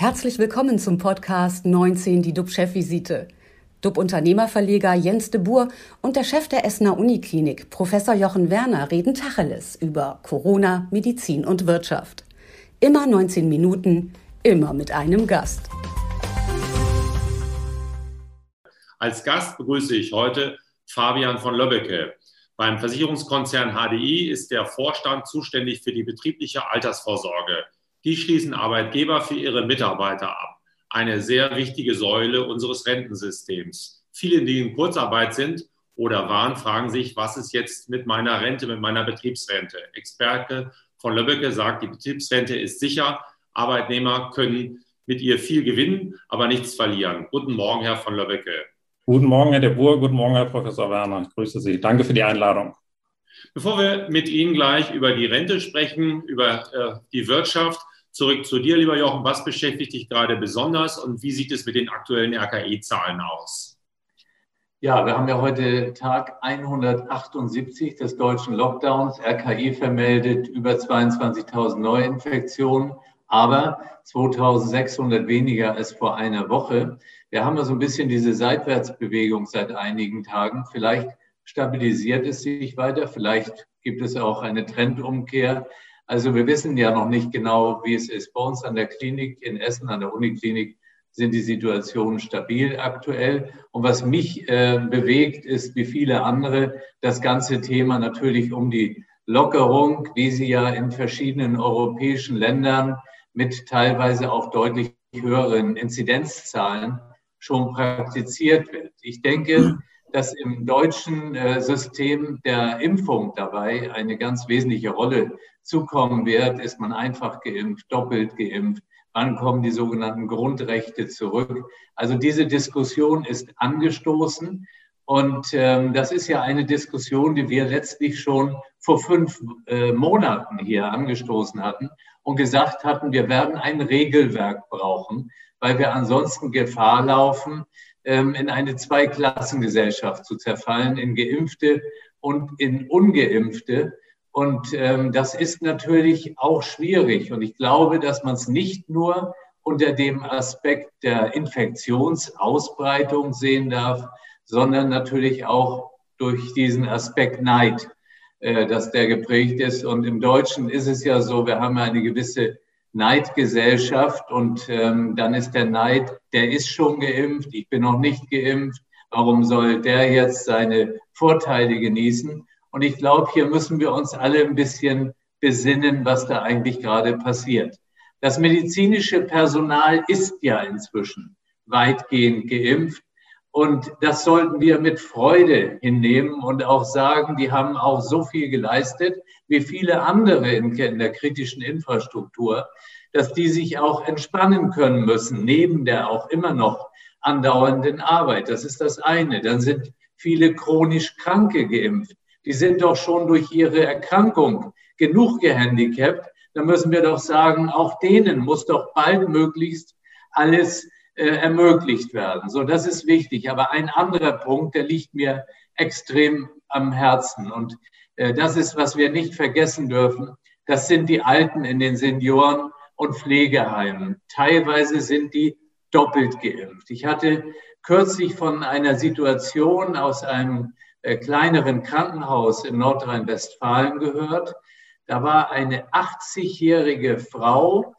Herzlich willkommen zum Podcast 19, die DUB-Chefvisite. DUB-Unternehmerverleger Jens de Boer und der Chef der Essener Uniklinik, Professor Jochen Werner, reden Tacheles über Corona, Medizin und Wirtschaft. Immer 19 Minuten, immer mit einem Gast. Als Gast begrüße ich heute Fabian von Löbbecke. Beim Versicherungskonzern HDI ist der Vorstand zuständig für die betriebliche Altersvorsorge. Die schließen Arbeitgeber für ihre Mitarbeiter ab. Eine sehr wichtige Säule unseres Rentensystems. Viele, die in Kurzarbeit sind oder waren, fragen sich, was ist jetzt mit meiner Rente, mit meiner Betriebsrente? Experte von Löbbecke sagt, die Betriebsrente ist sicher. Arbeitnehmer können mit ihr viel gewinnen, aber nichts verlieren. Guten Morgen, Herr von Löbbecke. Guten Morgen, Herr de Boer. Guten Morgen, Herr Professor Werner. Ich grüße Sie. Danke für die Einladung. Bevor wir mit Ihnen gleich über die Rente sprechen, über äh, die Wirtschaft, zurück zu dir, lieber Jochen. Was beschäftigt dich gerade besonders und wie sieht es mit den aktuellen RKI-Zahlen aus? Ja, wir haben ja heute Tag 178 des deutschen Lockdowns. RKI vermeldet über 22.000 Neuinfektionen, aber 2.600 weniger als vor einer Woche. Wir haben ja so ein bisschen diese Seitwärtsbewegung seit einigen Tagen. Vielleicht stabilisiert es sich weiter. Vielleicht gibt es auch eine Trendumkehr. Also wir wissen ja noch nicht genau, wie es ist. Bei uns an der Klinik in Essen, an der Uniklinik, sind die Situationen stabil aktuell. Und was mich äh, bewegt, ist wie viele andere das ganze Thema natürlich um die Lockerung, wie sie ja in verschiedenen europäischen Ländern mit teilweise auch deutlich höheren Inzidenzzahlen schon praktiziert wird. Ich denke, dass im deutschen äh, System der Impfung dabei eine ganz wesentliche Rolle zukommen wird. Ist man einfach geimpft, doppelt geimpft? Wann kommen die sogenannten Grundrechte zurück? Also diese Diskussion ist angestoßen. Und ähm, das ist ja eine Diskussion, die wir letztlich schon vor fünf äh, Monaten hier angestoßen hatten und gesagt hatten, wir werden ein Regelwerk brauchen, weil wir ansonsten Gefahr laufen, in eine Zweiklassengesellschaft zu zerfallen, in Geimpfte und in Ungeimpfte. Und ähm, das ist natürlich auch schwierig. Und ich glaube, dass man es nicht nur unter dem Aspekt der Infektionsausbreitung sehen darf, sondern natürlich auch durch diesen Aspekt Neid, äh, dass der geprägt ist. Und im Deutschen ist es ja so, wir haben eine gewisse Neidgesellschaft und ähm, dann ist der Neid, der ist schon geimpft, ich bin noch nicht geimpft, warum soll der jetzt seine Vorteile genießen? Und ich glaube, hier müssen wir uns alle ein bisschen besinnen, was da eigentlich gerade passiert. Das medizinische Personal ist ja inzwischen weitgehend geimpft. Und das sollten wir mit Freude hinnehmen und auch sagen, die haben auch so viel geleistet wie viele andere in, der kritischen Infrastruktur, dass die sich auch entspannen können müssen, neben der auch immer noch andauernden Arbeit. Das ist das eine. Dann sind viele chronisch Kranke geimpft. Die sind doch schon durch ihre Erkrankung genug gehandicapt. Da müssen wir doch sagen, auch denen muss doch bald möglichst alles äh, ermöglicht werden. So, das ist wichtig. Aber ein anderer Punkt, der liegt mir extrem am Herzen. Und das ist, was wir nicht vergessen dürfen. Das sind die Alten in den Senioren- und Pflegeheimen. Teilweise sind die doppelt geimpft. Ich hatte kürzlich von einer Situation aus einem äh, kleineren Krankenhaus in Nordrhein-Westfalen gehört. Da war eine 80-jährige Frau,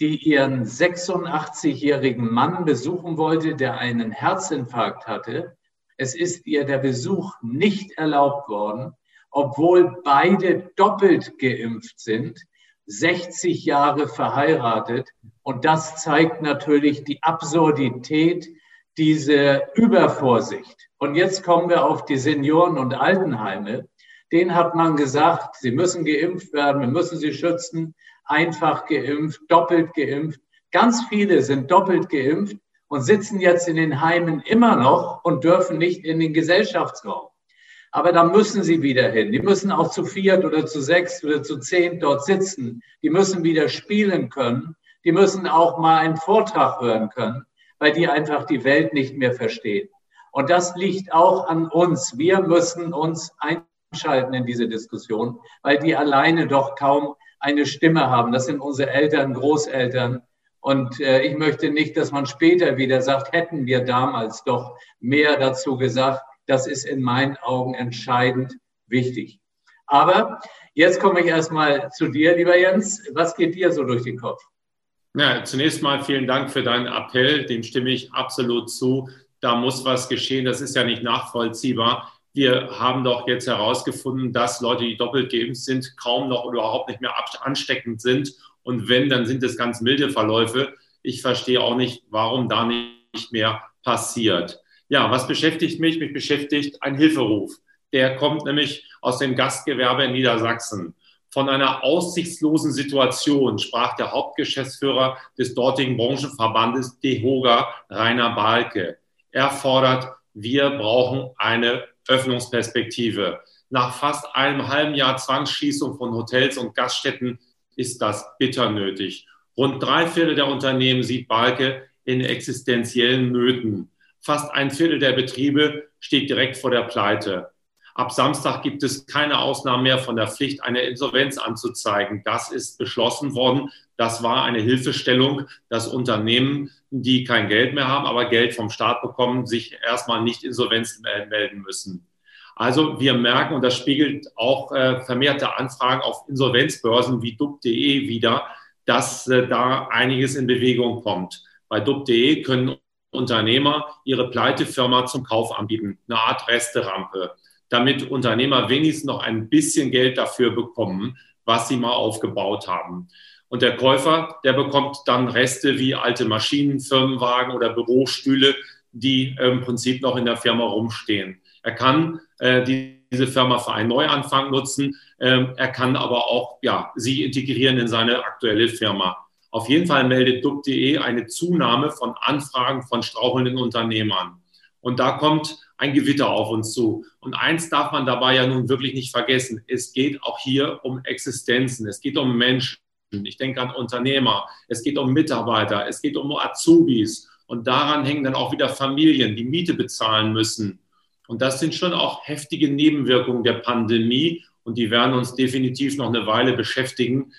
die ihren 86-jährigen Mann besuchen wollte, der einen Herzinfarkt hatte. Es ist ihr der Besuch nicht erlaubt worden, obwohl beide doppelt geimpft sind, 60 Jahre verheiratet. Und das zeigt natürlich die Absurdität dieser Übervorsicht. Und jetzt kommen wir auf die Senioren- und Altenheime. Denen hat man gesagt, sie müssen geimpft werden, wir müssen sie schützen einfach geimpft, doppelt geimpft. Ganz viele sind doppelt geimpft und sitzen jetzt in den Heimen immer noch und dürfen nicht in den Gesellschaftsraum. Aber da müssen sie wieder hin. Die müssen auch zu viert oder zu sechs oder zu zehn dort sitzen. Die müssen wieder spielen können. Die müssen auch mal einen Vortrag hören können, weil die einfach die Welt nicht mehr verstehen. Und das liegt auch an uns. Wir müssen uns einschalten in diese Diskussion, weil die alleine doch kaum eine Stimme haben. Das sind unsere Eltern, Großeltern Und äh, ich möchte nicht, dass man später wieder sagt, hätten wir damals doch mehr dazu gesagt. Das ist in meinen Augen entscheidend wichtig. Aber jetzt komme ich erstmal zu dir, lieber Jens. Was geht dir so durch den Kopf? Ja, zunächst mal vielen Dank für deinen Appell. Dem stimme ich absolut zu. Da muss was geschehen. Das ist ja nicht nachvollziehbar. Wir haben doch jetzt herausgefunden, dass Leute, die doppelt geimpft sind, kaum noch oder überhaupt nicht mehr ansteckend sind. Und wenn, dann sind es ganz milde Verläufe. Ich verstehe auch nicht, warum da nicht mehr passiert. Ja, was beschäftigt mich? Mich beschäftigt ein Hilferuf. Der kommt nämlich aus dem Gastgewerbe in Niedersachsen. Von einer aussichtslosen Situation sprach der Hauptgeschäftsführer des dortigen Branchenverbandes DEHOGA, Rainer Balke. Er fordert, wir brauchen eine Öffnungsperspektive. Nach fast einem halben Jahr Zwangsschließung von Hotels und Gaststätten ist das bitter nötig. Rund drei Viertel der Unternehmen sieht Balke in existenziellen Nöten. Fast ein Viertel der Betriebe steht direkt vor der Pleite. Ab Samstag gibt es keine Ausnahmen mehr von der Pflicht, eine Insolvenz anzuzeigen. Das ist beschlossen worden. Das war eine Hilfestellung, dass Unternehmen, die kein Geld mehr haben, aber Geld vom Staat bekommen, sich erstmal nicht Insolvenz melden müssen. Also wir merken, und das spiegelt auch äh, vermehrte Anfragen auf Insolvenzbörsen wie dub.de wieder, dass äh, da einiges in Bewegung kommt. Bei dub.de können Unternehmer ihre Pleitefirma zum Kauf anbieten, eine Art Resterampe damit Unternehmer wenigstens noch ein bisschen Geld dafür bekommen, was sie mal aufgebaut haben. Und der Käufer, der bekommt dann Reste wie alte Maschinen, Firmenwagen oder Bürostühle, die im Prinzip noch in der Firma rumstehen. Er kann äh, diese Firma für einen Neuanfang nutzen. Ähm, er kann aber auch ja, sie integrieren in seine aktuelle Firma. Auf jeden Fall meldet dub.de eine Zunahme von Anfragen von strauchelnden Unternehmern. Und da kommt ein Gewitter auf uns zu. Und eins darf man dabei ja nun wirklich nicht vergessen. Es geht auch hier um Existenzen. Es geht um Menschen. Ich denke an Unternehmer. Es geht um Mitarbeiter. Es geht um Azubis. Und daran hängen dann auch wieder Familien, die Miete bezahlen müssen. Und das sind schon auch heftige Nebenwirkungen der Pandemie. Und die werden uns definitiv noch eine Weile beschäftigen,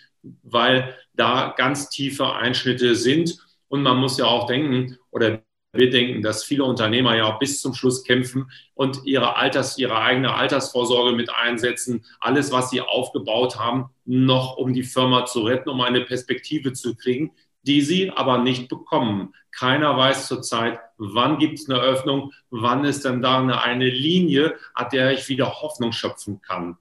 weil da ganz tiefe Einschnitte sind. Und man muss ja auch denken, oder wir denken, dass viele Unternehmer ja bis zum Schluss kämpfen und ihre, Alters, ihre eigene Altersvorsorge mit einsetzen, alles, was sie aufgebaut haben, noch um die Firma zu retten, um eine Perspektive zu kriegen, die sie aber nicht bekommen. Keiner weiß zurzeit, wann gibt es eine Öffnung, wann ist denn da eine Linie, an der ich wieder Hoffnung schöpfen kann.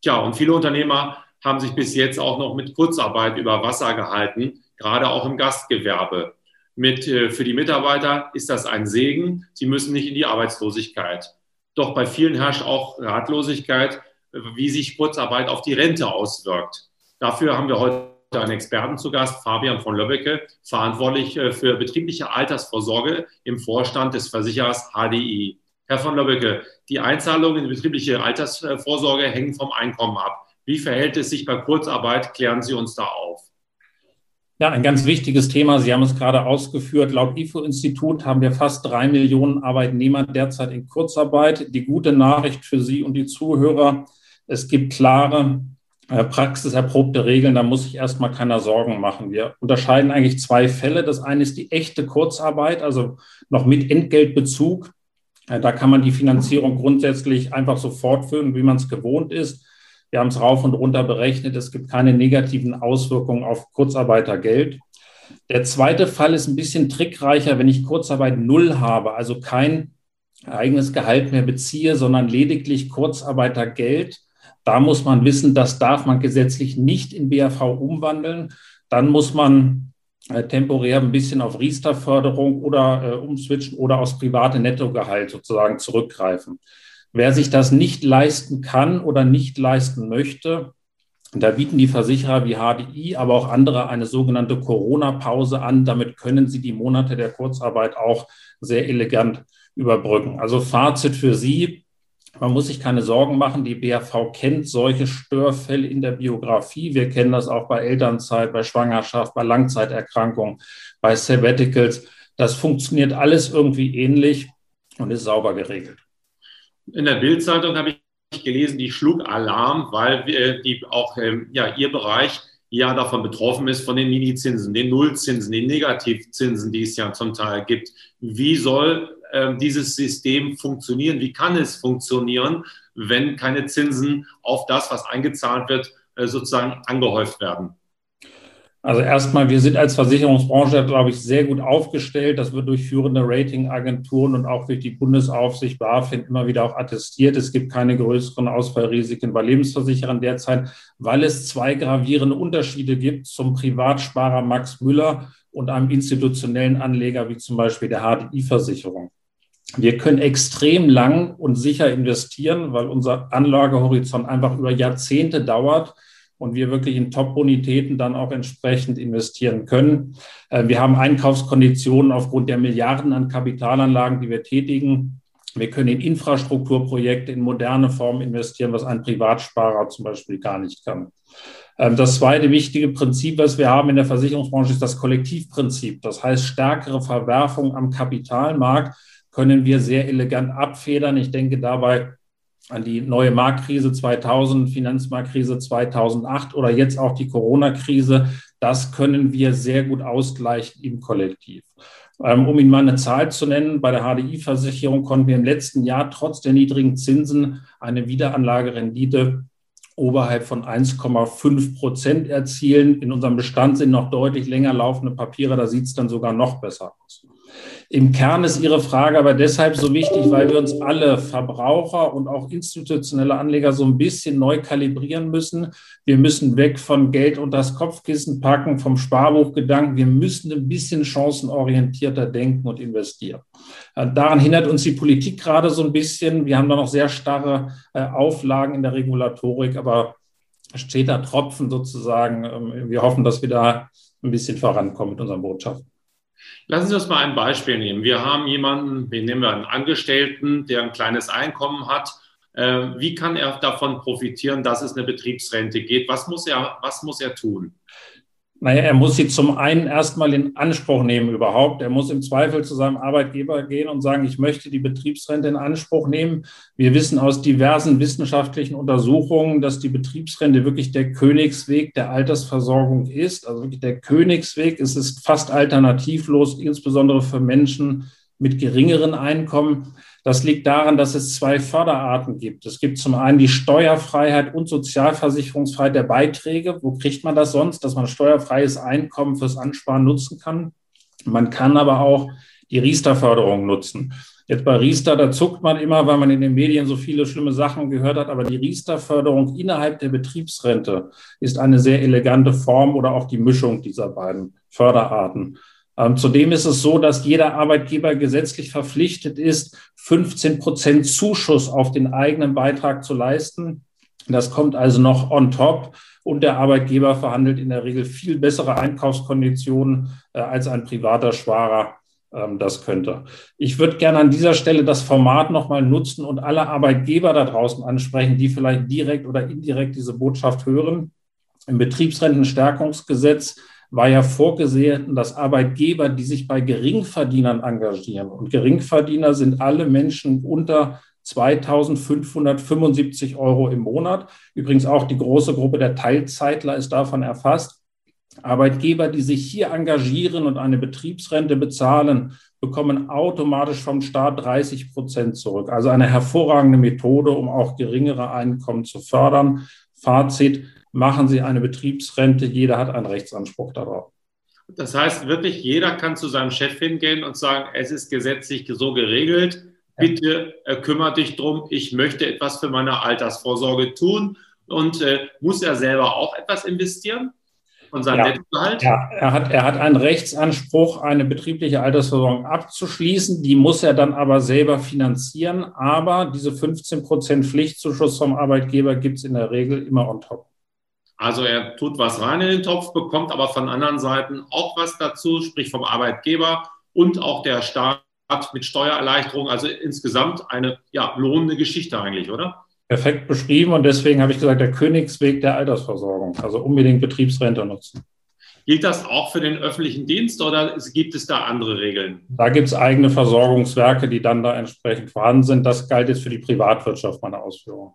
Tja, und viele Unternehmer haben sich bis jetzt auch noch mit Kurzarbeit über Wasser gehalten, gerade auch im Gastgewerbe mit, äh, für die Mitarbeiter ist das ein Segen. Sie müssen nicht in die Arbeitslosigkeit. Doch bei vielen herrscht auch Ratlosigkeit, wie sich Kurzarbeit auf die Rente auswirkt. Dafür haben wir heute einen Experten zu Gast, Fabian von Löbbecke, verantwortlich äh, für betriebliche Altersvorsorge im Vorstand des Versicherers HDI. Herr von Löbbecke, die Einzahlungen in betriebliche Altersvorsorge hängen vom Einkommen ab. Wie verhält es sich bei Kurzarbeit? Klären Sie uns da auf. Ja, ein ganz wichtiges Thema. Sie haben es gerade ausgeführt. Laut IFO-Institut haben wir fast drei Millionen Arbeitnehmer derzeit in Kurzarbeit. Die gute Nachricht für Sie und die Zuhörer, es gibt klare, äh, praxiserprobte Regeln. Da muss sich erstmal keiner Sorgen machen. Wir unterscheiden eigentlich zwei Fälle. Das eine ist die echte Kurzarbeit, also noch mit Entgeltbezug. Äh, da kann man die Finanzierung grundsätzlich einfach so fortführen, wie man es gewohnt ist. Wir haben es rauf und runter berechnet. Es gibt keine negativen Auswirkungen auf Kurzarbeitergeld. Der zweite Fall ist ein bisschen trickreicher, wenn ich Kurzarbeit null habe, also kein eigenes Gehalt mehr beziehe, sondern lediglich Kurzarbeitergeld. Da muss man wissen, das darf man gesetzlich nicht in BAV umwandeln. Dann muss man äh, temporär ein bisschen auf Riester-Förderung oder äh, umswitchen oder aus private Nettogehalt sozusagen zurückgreifen. Wer sich das nicht leisten kann oder nicht leisten möchte, da bieten die Versicherer wie HDI, aber auch andere eine sogenannte Corona-Pause an. Damit können sie die Monate der Kurzarbeit auch sehr elegant überbrücken. Also Fazit für Sie. Man muss sich keine Sorgen machen. Die BAV kennt solche Störfälle in der Biografie. Wir kennen das auch bei Elternzeit, bei Schwangerschaft, bei Langzeiterkrankungen, bei Sabbaticals. Das funktioniert alles irgendwie ähnlich und ist sauber geregelt. In der Bildzeitung habe ich gelesen, die schlug Alarm, weil wir, die auch ähm, ja, ihr Bereich ja davon betroffen ist, von den Minizinsen, den Nullzinsen, den Negativzinsen, die es ja zum Teil gibt. Wie soll äh, dieses System funktionieren? Wie kann es funktionieren, wenn keine Zinsen auf das, was eingezahlt wird, äh, sozusagen angehäuft werden? Also erstmal, wir sind als Versicherungsbranche, glaube ich, sehr gut aufgestellt. Das wird durch führende Ratingagenturen und auch durch die Bundesaufsicht BaFin immer wieder auch attestiert. Es gibt keine größeren Ausfallrisiken bei Lebensversicherern derzeit, weil es zwei gravierende Unterschiede gibt zum Privatsparer Max Müller und einem institutionellen Anleger wie zum Beispiel der HDI-Versicherung. Wir können extrem lang und sicher investieren, weil unser Anlagehorizont einfach über Jahrzehnte dauert und wir wirklich in Top-Bonitäten dann auch entsprechend investieren können. Äh, wir haben Einkaufskonditionen aufgrund der Milliarden an Kapitalanlagen, die wir tätigen. Wir können in Infrastrukturprojekte in moderne Formen investieren, was ein Privatsparer zum Beispiel gar nicht kann. Ähm, das zweite wichtige Prinzip, was wir haben in der Versicherungsbranche, ist das Kollektivprinzip. Das heißt, stärkere Verwerfung am Kapitalmarkt können wir sehr elegant abfedern. Ich denke dabei an die neue Marktkrise 2000, Finanzmarktkrise 2008 oder jetzt auch die Corona-Krise, das können wir sehr gut ausgleichen im Kollektiv. Ähm, um Ihnen mal eine Zahl zu nennen, bei der HDI-Versicherung konnten wir im letzten Jahr trotz der niedrigen Zinsen eine Wiederanlagerendite oberhalb von 1,5 Prozent erzielen. In unserem Bestand sind noch deutlich länger laufende Papiere, da sieht es dann sogar noch besser aus. Im Kern ist Ihre Frage aber deshalb so wichtig, weil wir uns alle Verbraucher und auch institutionelle Anleger so ein bisschen neu kalibrieren müssen. Wir müssen weg von Geld und das Kopfkissen packen, vom Sparbuchgedanken. Wir müssen ein bisschen chancenorientierter denken und investieren. Äh, daran hindert uns die Politik gerade so ein bisschen. Wir haben da noch sehr starre äh, Auflagen in der Regulatorik, aber steht da Tropfen sozusagen. Ähm, wir hoffen, dass wir da ein bisschen vorankommen mit unseren Botschaften. Lassen Sie uns mal ein Beispiel nehmen. Wir haben jemanden, wir nehmen wir einen Angestellten, der ein kleines Einkommen hat. Äh, wie kann er davon profitieren, dass es eine Betriebsrente geht? Was muss er, was muss er tun? Naja, er muss sie zum einen erstmal in Anspruch nehmen überhaupt. Er muss im Zweifel zu seinem Arbeitgeber gehen und sagen, ich möchte die Betriebsrente in Anspruch nehmen. Wir wissen aus diversen wissenschaftlichen Untersuchungen, dass die Betriebsrente wirklich der Königsweg der Altersversorgung ist. Also wirklich der Königsweg. Es ist fast alternativlos, insbesondere für Menschen mit geringeren Einkommen. Das liegt daran, dass es zwei Förderarten gibt. Es gibt zum einen die Steuerfreiheit und Sozialversicherungsfreiheit der Beiträge. Wo kriegt man das sonst, dass man steuerfreies Einkommen fürs Ansparen nutzen kann? Man kann aber auch die Riester-Förderung nutzen. Jetzt bei Riester, da zuckt man immer, weil man in den Medien so viele schlimme Sachen gehört hat, aber die Riester-Förderung innerhalb der Betriebsrente ist eine sehr elegante Form oder auch die Mischung dieser beiden Förderarten. Ähm, zudem ist es so, dass jeder Arbeitgeber gesetzlich verpflichtet ist, 15 Prozent Zuschuss auf den eigenen Beitrag zu leisten. Das kommt also noch on top. Und der Arbeitgeber verhandelt in der Regel viel bessere Einkaufskonditionen äh, als ein privater Schwarer ähm, das könnte. Ich würde gerne an dieser Stelle das Format nochmal nutzen und alle Arbeitgeber da draußen ansprechen, die vielleicht direkt oder indirekt diese Botschaft hören. Im Betriebsrentenstärkungsgesetz war ja vorgesehen, dass Arbeitgeber, die sich bei Geringverdienern engagieren, und Geringverdiener sind alle Menschen unter 2575 Euro im Monat. Übrigens auch die große Gruppe der Teilzeitler ist davon erfasst. Arbeitgeber, die sich hier engagieren und eine Betriebsrente bezahlen, bekommen automatisch vom Staat 30 Prozent zurück. Also eine hervorragende Methode, um auch geringere Einkommen zu fördern. Fazit, machen Sie eine Betriebsrente, jeder hat einen Rechtsanspruch darauf. Das heißt wirklich, jeder kann zu seinem Chef hingehen und sagen, es ist gesetzlich so geregelt, bitte äh, kümmere dich drum, ich möchte etwas für meine Altersvorsorge tun und äh, muss er selber auch etwas investieren? Von seinem ja, Nettogehalt? Ja, er hat, er hat einen Rechtsanspruch, eine betriebliche Altersversorgung abzuschließen. Die muss er dann aber selber finanzieren. Aber diese 15 Prozent Pflichtzuschuss vom Arbeitgeber gibt es in der Regel immer on top. Also er tut was rein in den Topf, bekommt aber von anderen Seiten auch was dazu, sprich vom Arbeitgeber und auch der Staat mit Steuererleichterung. Also insgesamt eine ja, lohnende Geschichte eigentlich, oder? Perfekt beschrieben und deswegen habe ich gesagt, der Königsweg der Altersversorgung. Also unbedingt Betriebsrente nutzen. Gilt das auch für den öffentlichen Dienst oder gibt es da andere Regeln? Da gibt es eigene Versorgungswerke, die dann da entsprechend vorhanden sind. Das galt jetzt für die Privatwirtschaft, meine Ausführung.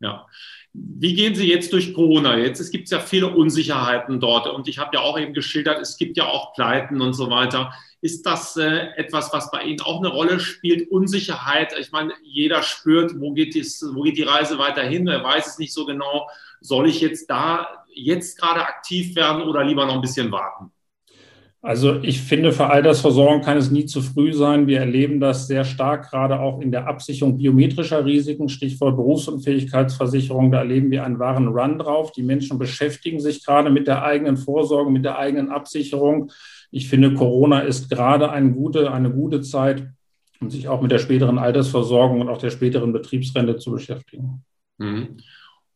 Ja. Wie gehen Sie jetzt durch Corona? Jetzt es gibt ja viele Unsicherheiten dort und ich habe ja auch eben geschildert, es gibt ja auch Pleiten und so weiter. Ist das äh, etwas, was bei Ihnen auch eine Rolle spielt? Unsicherheit? Ich meine, jeder spürt, wo geht, dies, wo geht die Reise weiterhin? Er weiß es nicht so genau. Soll ich jetzt da jetzt gerade aktiv werden oder lieber noch ein bisschen warten? Also ich finde, für Altersversorgung kann es nie zu früh sein. Wir erleben das sehr stark, gerade auch in der Absicherung biometrischer Risiken, Stichwort Berufsunfähigkeitsversicherung. Da erleben wir einen wahren Run drauf. Die Menschen beschäftigen sich gerade mit der eigenen Vorsorge, mit der eigenen Absicherung. Ich finde, Corona ist gerade eine gute, eine gute Zeit, um sich auch mit der späteren Altersversorgung und auch der späteren Betriebsrente zu beschäftigen. Mhm.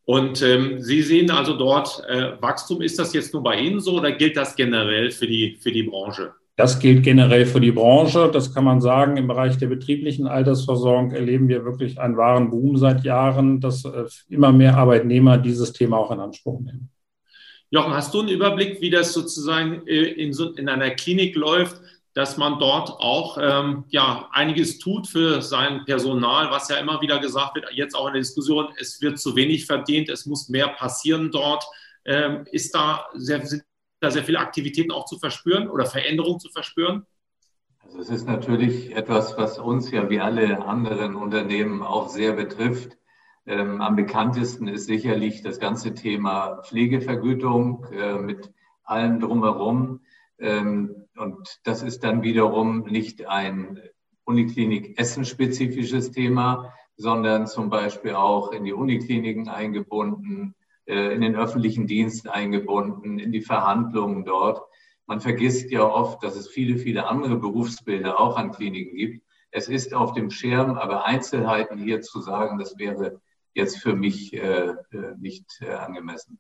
Und ähm, Sie sehen also dort äh, Wachstum. Ist das jetzt nur bei Ihnen so oder gilt das generell für die, für die Branche? Das gilt generell für die Branche. Das kann man sagen. Im Bereich der betrieblichen Altersversorgung erleben wir wirklich einen wahren Boom seit Jahren, dass äh, immer mehr Arbeitnehmer dieses Thema auch in Anspruch nehmen. Jochen, hast du einen Überblick, wie das sozusagen äh, in, so, in einer Klinik läuft, dass man dort auch ähm, ja, einiges tut für sein Personal, was ja immer wieder gesagt wird, jetzt auch in der Diskussion, es wird zu wenig verdient, es muss mehr passieren dort. Ähm, ist da sehr, sind da sehr viele Aktivitäten auch zu verspüren oder Veränderungen zu verspüren? Also es ist natürlich etwas, was uns ja wie alle anderen Unternehmen auch sehr betrifft. Ähm, am bekanntesten ist sicherlich das ganze Thema Pflegevergütung äh, mit allem drumherum. Ähm, und das ist dann wiederum nicht ein Uniklinik Essen-spezifisches Thema, sondern zum Beispiel auch in die Unikliniken eingebunden, äh, in den öffentlichen Dienst eingebunden, in die Verhandlungen dort. Man vergisst ja oft, dass es viele, viele andere Berufsbilder auch an Kliniken gibt. Es ist auf dem Schirm, aber Einzelheiten hier zu sagen, das wäre jetzt für mich äh, äh, nicht angemessen.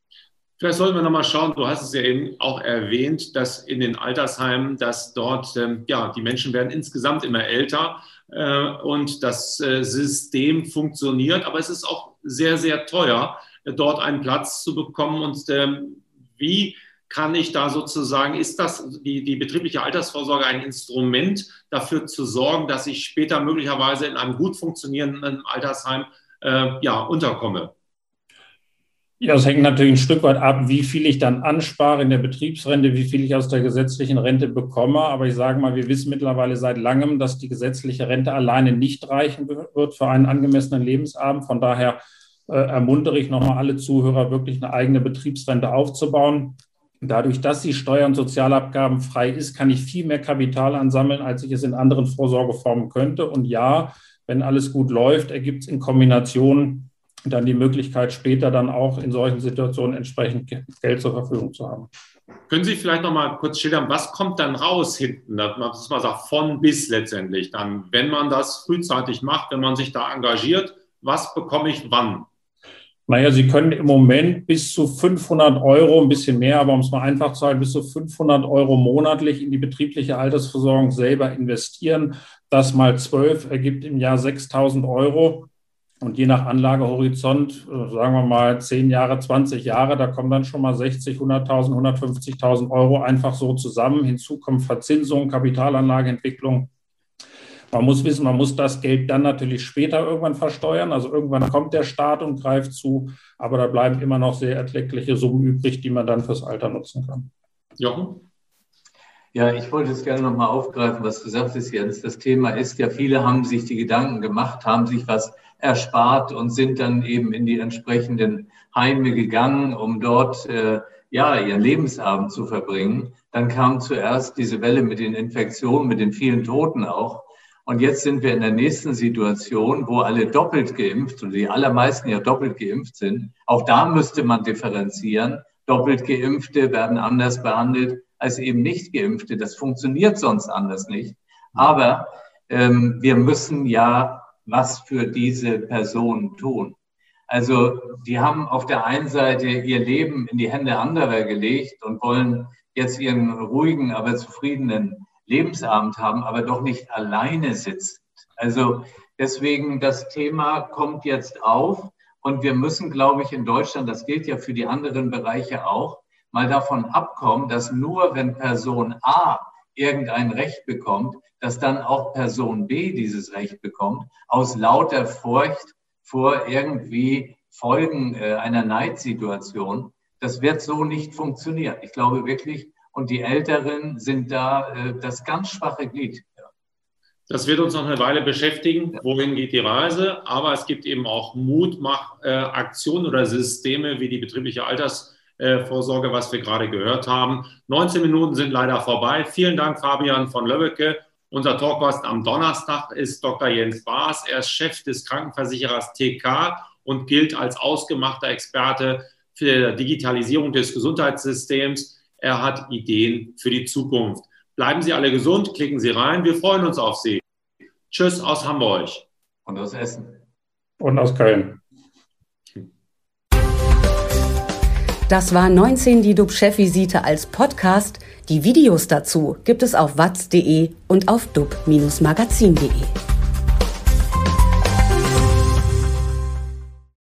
Vielleicht sollten wir nochmal schauen, du hast es ja eben auch erwähnt, dass in den Altersheimen, dass dort, ähm, ja, die Menschen werden insgesamt immer älter äh, und das äh, System funktioniert, aber es ist auch sehr, sehr teuer, dort einen Platz zu bekommen. Und ähm, wie kann ich da sozusagen, ist das die, die betriebliche Altersvorsorge ein Instrument dafür zu sorgen, dass ich später möglicherweise in einem gut funktionierenden Altersheim äh, ja, unterkomme? Ja, es hängt natürlich ein Stück weit ab, wie viel ich dann anspare in der Betriebsrente, wie viel ich aus der gesetzlichen Rente bekomme. Aber ich sage mal, wir wissen mittlerweile seit langem, dass die gesetzliche Rente alleine nicht reichen wird für einen angemessenen Lebensabend. Von daher äh, ermuntere ich nochmal alle Zuhörer, wirklich eine eigene Betriebsrente aufzubauen. Dadurch, dass die Steuer- und Sozialabgaben frei ist, kann ich viel mehr Kapital ansammeln, als ich es in anderen Vorsorgeformen könnte. Und ja, wenn alles gut läuft, ergibt es in Kombination dann die Möglichkeit, später dann auch in solchen Situationen entsprechend Geld zur Verfügung zu haben. Können Sie vielleicht noch mal kurz schildern, was kommt dann raus hinten, dass man das mal sagt, von bis letztendlich dann, wenn man das frühzeitig macht, wenn man sich da engagiert, was bekomme ich wann? Naja, Sie können im Moment bis zu 500 Euro, ein bisschen mehr, aber um es mal einfach zu halten, bis zu 500 Euro monatlich in die betriebliche Altersversorgung selber investieren. Das mal 12 ergibt im Jahr 6000 Euro. Und je nach Anlagehorizont, äh, sagen wir mal 10 Jahre, 20 Jahre, da kommen dann schon mal 60, 100.000, 150.000 Euro einfach so zusammen. Hinzu kommen Verzinsung, Kapitalanlageentwicklung. Man muss wissen, man muss das Geld dann natürlich später irgendwann versteuern. Also irgendwann kommt der Staat und greift zu, aber da bleiben immer noch sehr erkleckliche Summen übrig, die man dann fürs Alter nutzen kann. Jochen? Ja, ich wollte es gerne nochmal aufgreifen, was du sagtest, Jens. Das Thema ist ja, viele haben sich die Gedanken gemacht, haben sich was erspart und sind dann eben in die entsprechenden Heime gegangen, um dort äh, ja ihren Lebensabend zu verbringen. Dann kam zuerst diese Welle mit den Infektionen, mit den vielen Toten auch. Und jetzt sind wir in der nächsten Situation, wo alle doppelt geimpft oder die allermeisten ja doppelt geimpft sind. Auch da müsste man differenzieren. Doppelt geimpfte werden anders behandelt als eben nicht geimpfte. Das funktioniert sonst anders nicht. Aber ähm, wir müssen ja was für diese Personen tun. Also die haben auf der einen Seite ihr Leben in die Hände anderer gelegt und wollen jetzt ihren ruhigen, aber zufriedenen Lebensabend haben, aber doch nicht alleine sitzen. Also deswegen das Thema kommt jetzt auf und wir müssen, glaube ich, in Deutschland, das gilt ja für die anderen Bereiche auch, mal davon abkommen, dass nur wenn Person A irgendein Recht bekommt, dass dann auch Person B dieses Recht bekommt, aus lauter Furcht vor irgendwie Folgen äh, einer Neidsituation, das wird so nicht funktionieren. Ich glaube wirklich, und die Älteren sind da äh, das ganz schwache Glied. Das wird uns noch eine Weile beschäftigen. Wohin geht die Reise? Aber es gibt eben auch Mutmachaktionen oder Systeme wie die betriebliche Altersvorsorge, was wir gerade gehört haben. 19 Minuten sind leider vorbei. Vielen Dank, Fabian von Löbbecke. Unser Talkgast am Donnerstag ist Dr. Jens Baas. Er ist Chef des Krankenversicherers TK und gilt als ausgemachter Experte für die Digitalisierung des Gesundheitssystems. Er hat Ideen für die Zukunft. Bleiben Sie alle gesund, klicken Sie rein. Wir freuen uns auf Sie. Tschüss aus Hamburg. Und aus Essen. Und aus Köln. Das war 19 die DUB-Chefvisite als Podcast. Die Videos dazu gibt es auf watz.de und auf dub-magazin.de.